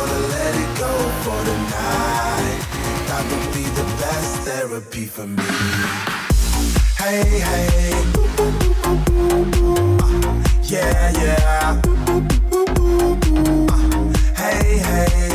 wanna let it go for tonight. That would be the best therapy for me. Hey, hey. Uh, yeah, yeah. Uh, hey, hey.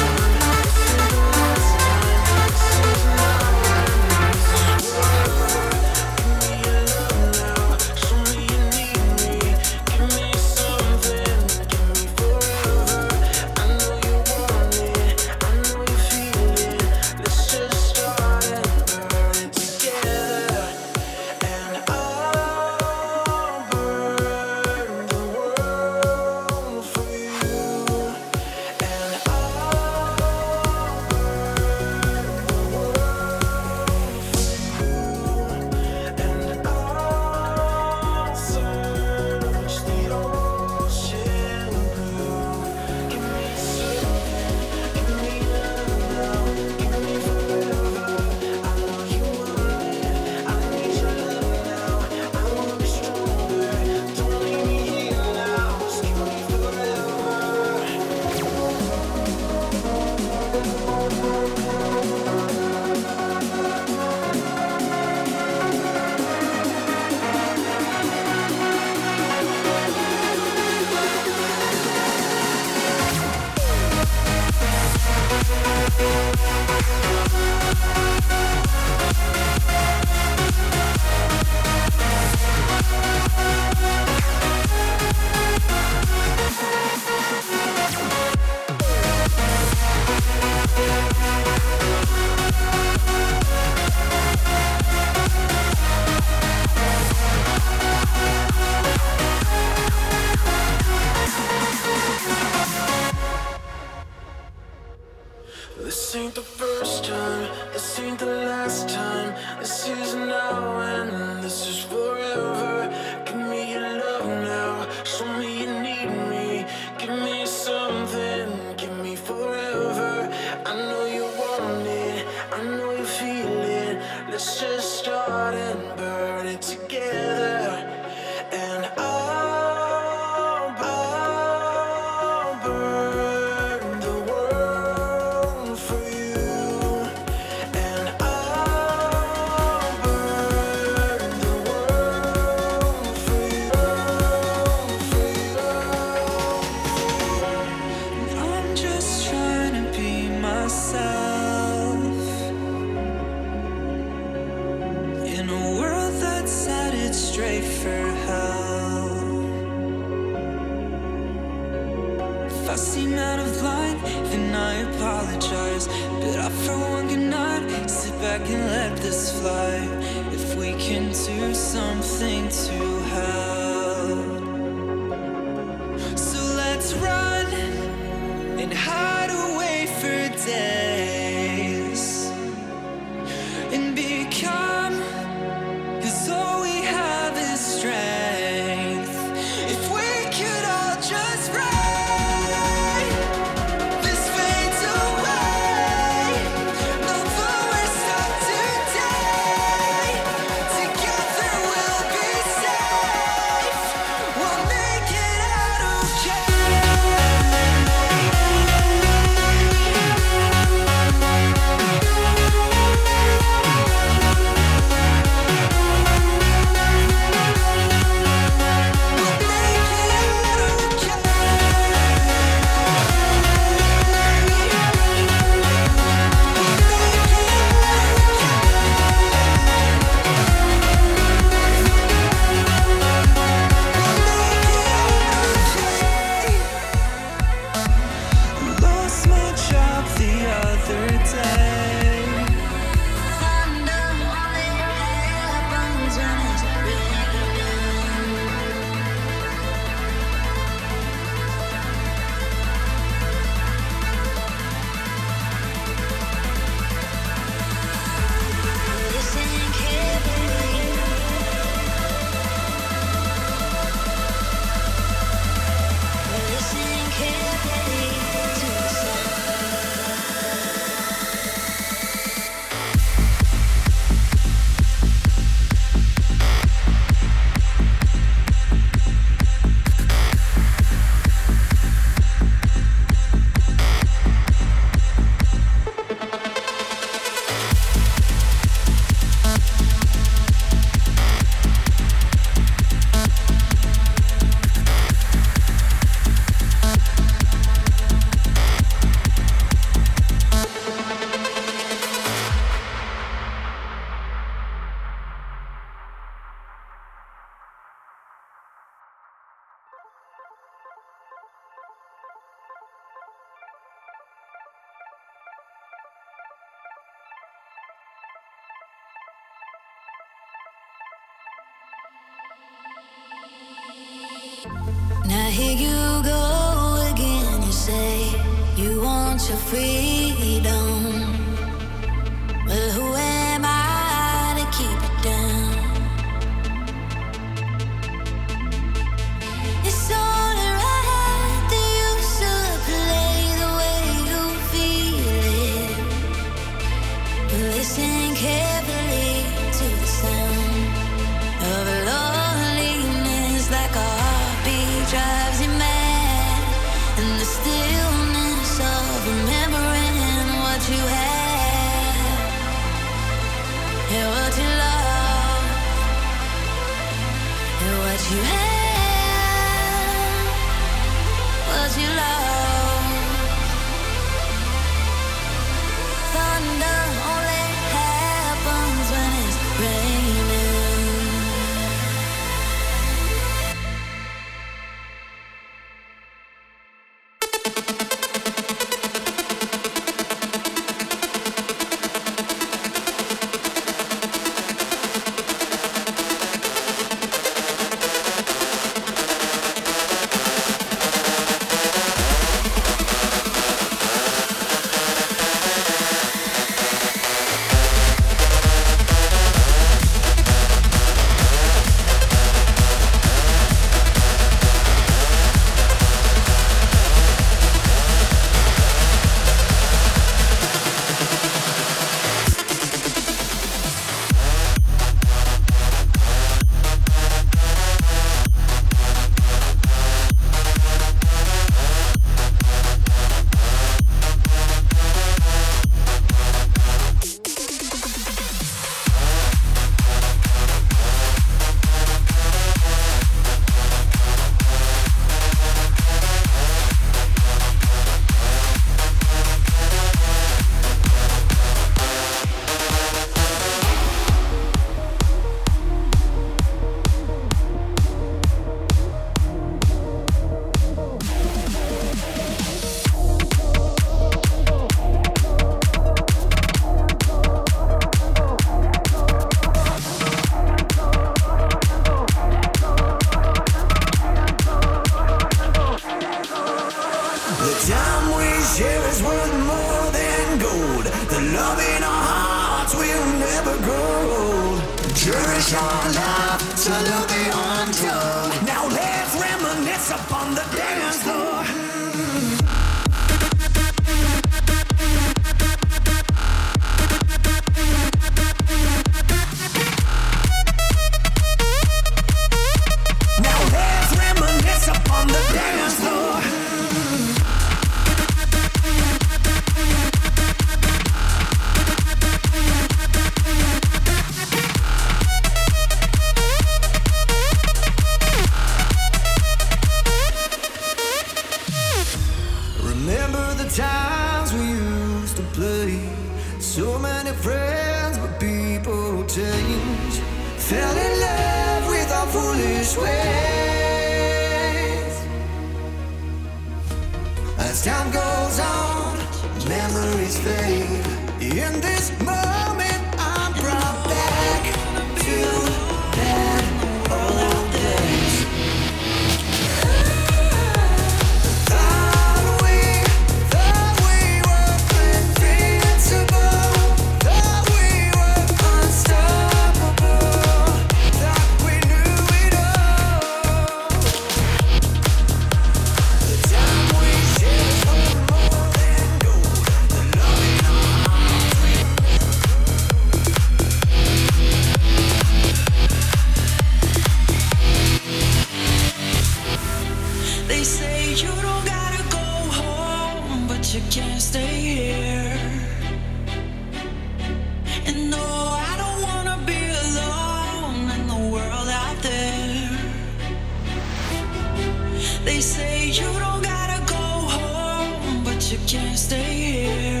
They say you don't gotta go home, but you can't stay here.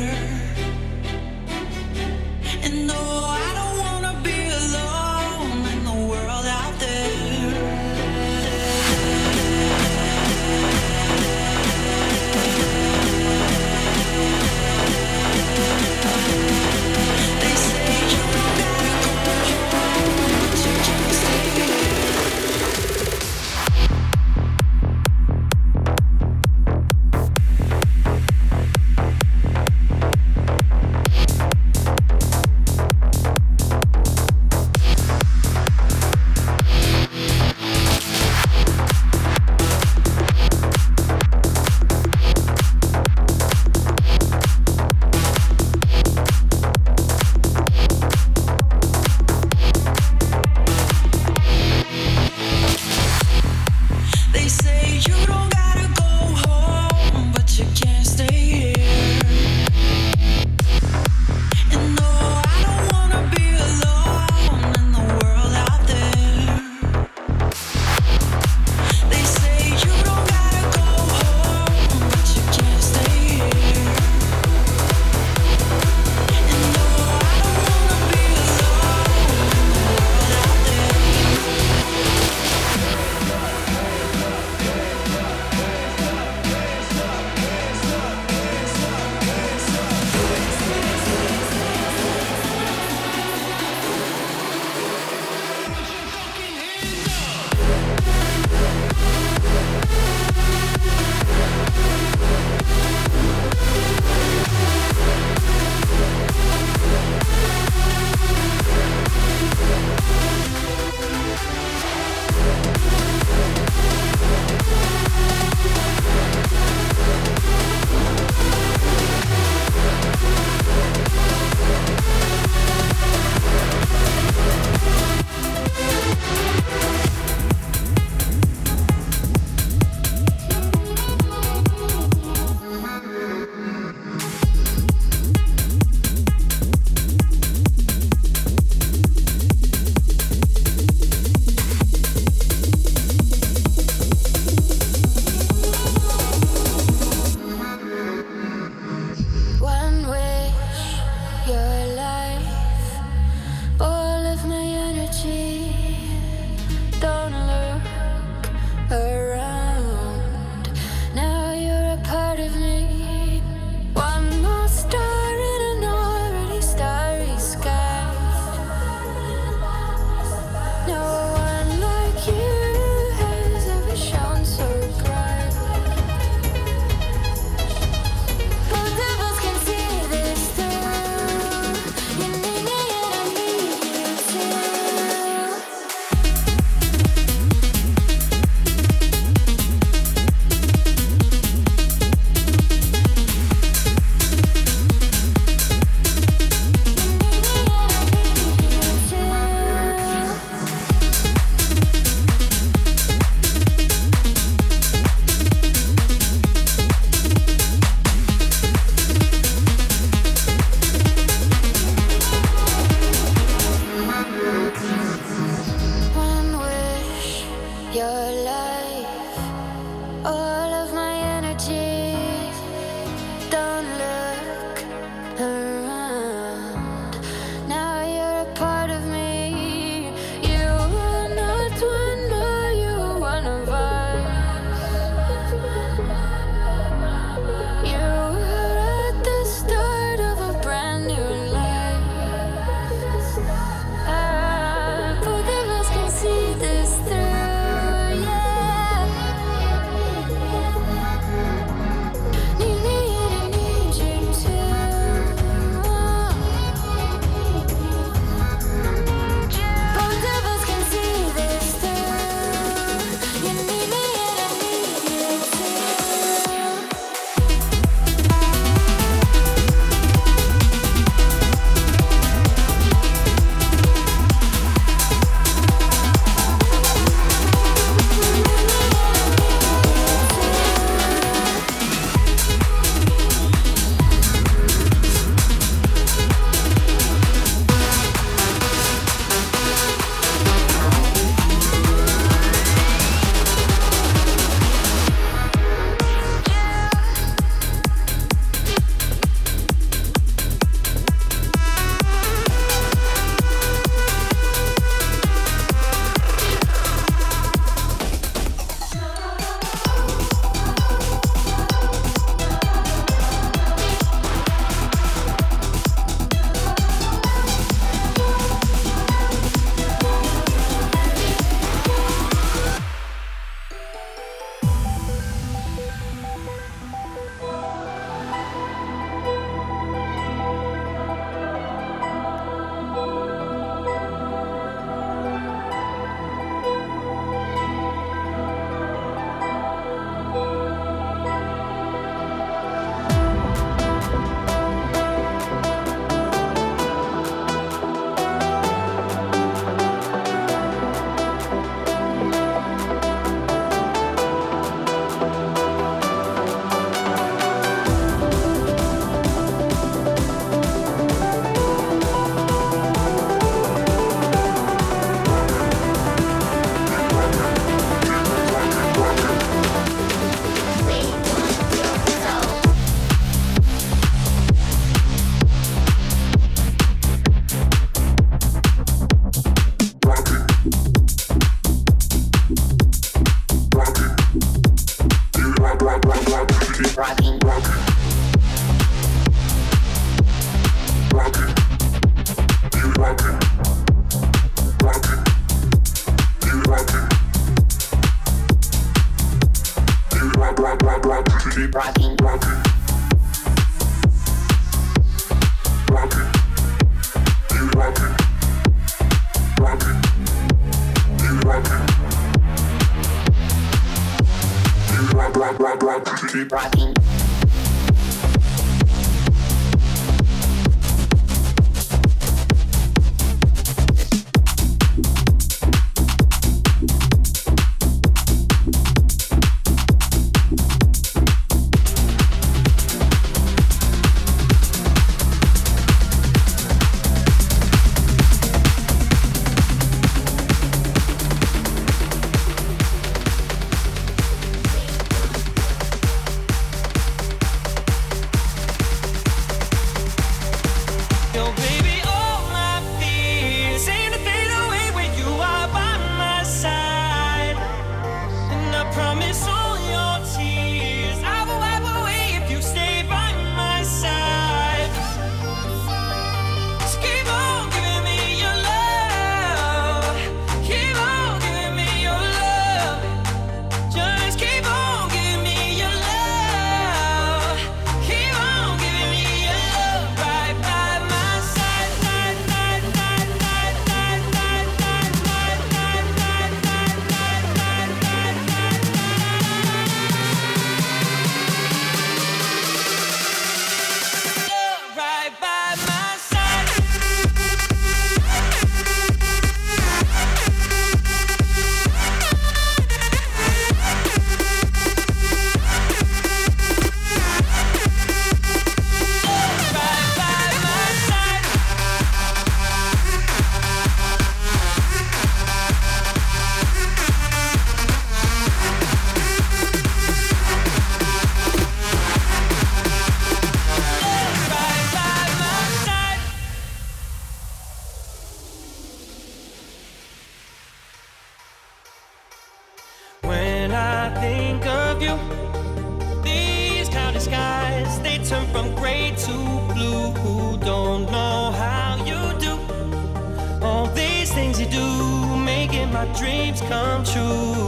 come true.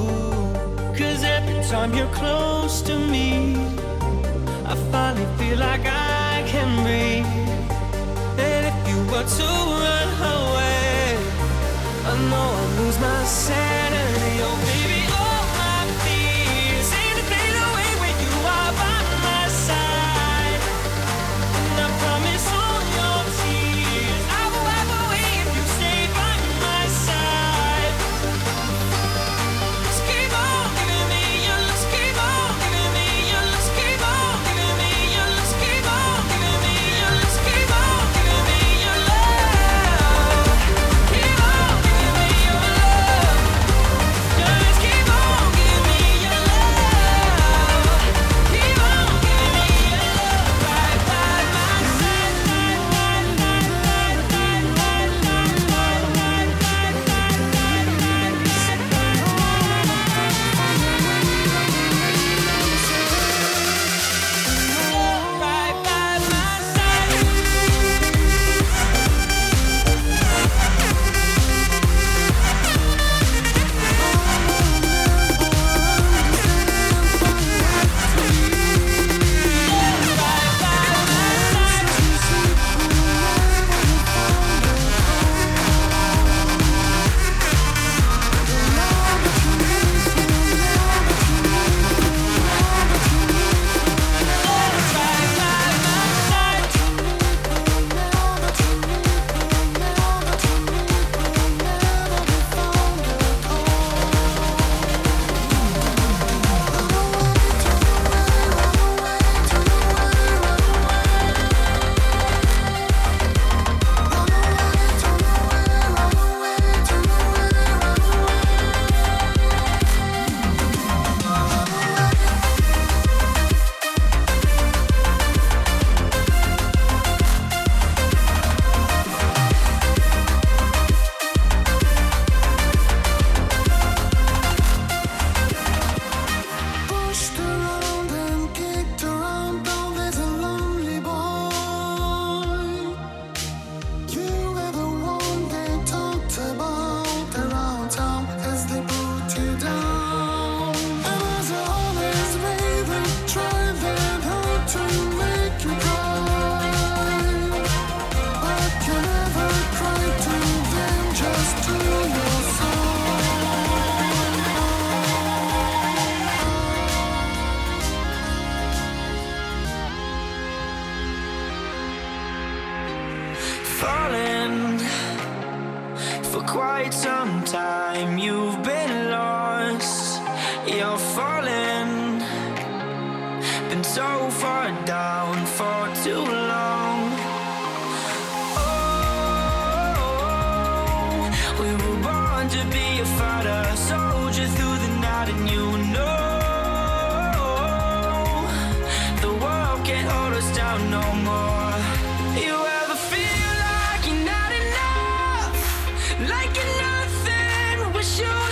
Cause every time you're close to me, I finally feel like I can breathe. And if you were to run away, I know I'd lose myself. Like you're nothing? Wish you